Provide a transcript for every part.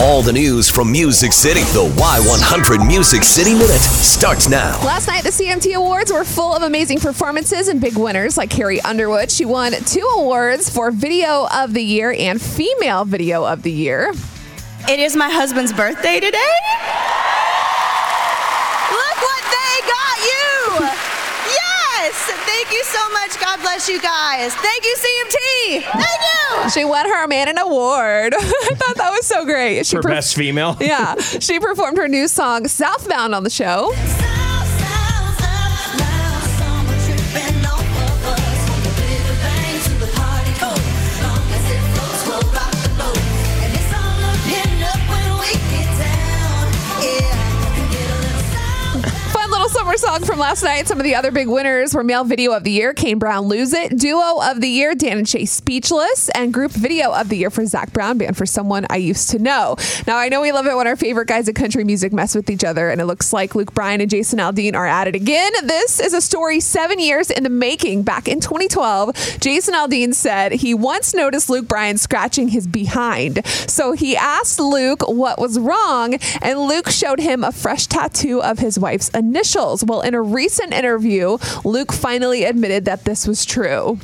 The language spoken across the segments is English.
All the news from Music City. The Y100 Music City Minute starts now. Last night, the CMT Awards were full of amazing performances and big winners like Carrie Underwood. She won two awards for Video of the Year and Female Video of the Year. It is my husband's birthday today. Look what they got you. Yes. Thank you so much. God bless you guys. Thank you, CMT. Thank you. She won her man an award. I thought that was so great. She for per- best female. yeah, she performed her new song Southbound on the show. Little summer song from last night. Some of the other big winners were Male Video of the Year, Kane Brown Lose It, Duo of the Year, Dan and Shay Speechless, and Group Video of the Year for Zac Brown Band for Someone I Used to Know. Now, I know we love it when our favorite guys at country music mess with each other, and it looks like Luke Bryan and Jason Aldean are at it again. This is a story seven years in the making. Back in 2012, Jason Aldean said he once noticed Luke Bryan scratching his behind. So he asked Luke what was wrong, and Luke showed him a fresh tattoo of his wife's initials. Well, in a recent interview, Luke finally admitted that this was true.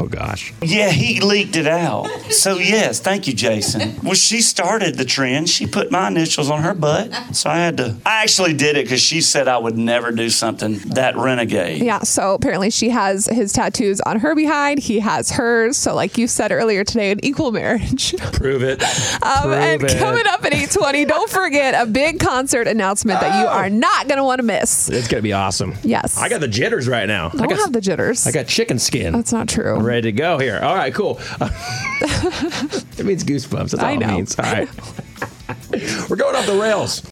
Oh gosh. Yeah, he leaked it out. So yes, thank you, Jason. Well, she started the trend. She put my initials on her butt, so I had to. I actually did it because she said I would never do something that renegade. Yeah, so apparently she has his tattoos on her behind. He has hers. So, like you said earlier today, an equal marriage. Prove it. Um, Prove and it. coming up at 820, don't forget a big concert announcement that you are not going to want to miss. It's gonna be awesome. Yes. I got the jitters right now. I don't got, have the jitters. I got chicken skin. That's not true. I'm ready to go here. All right, cool. it means goosebumps. That's all I it know. means. All right. We're going off the rails.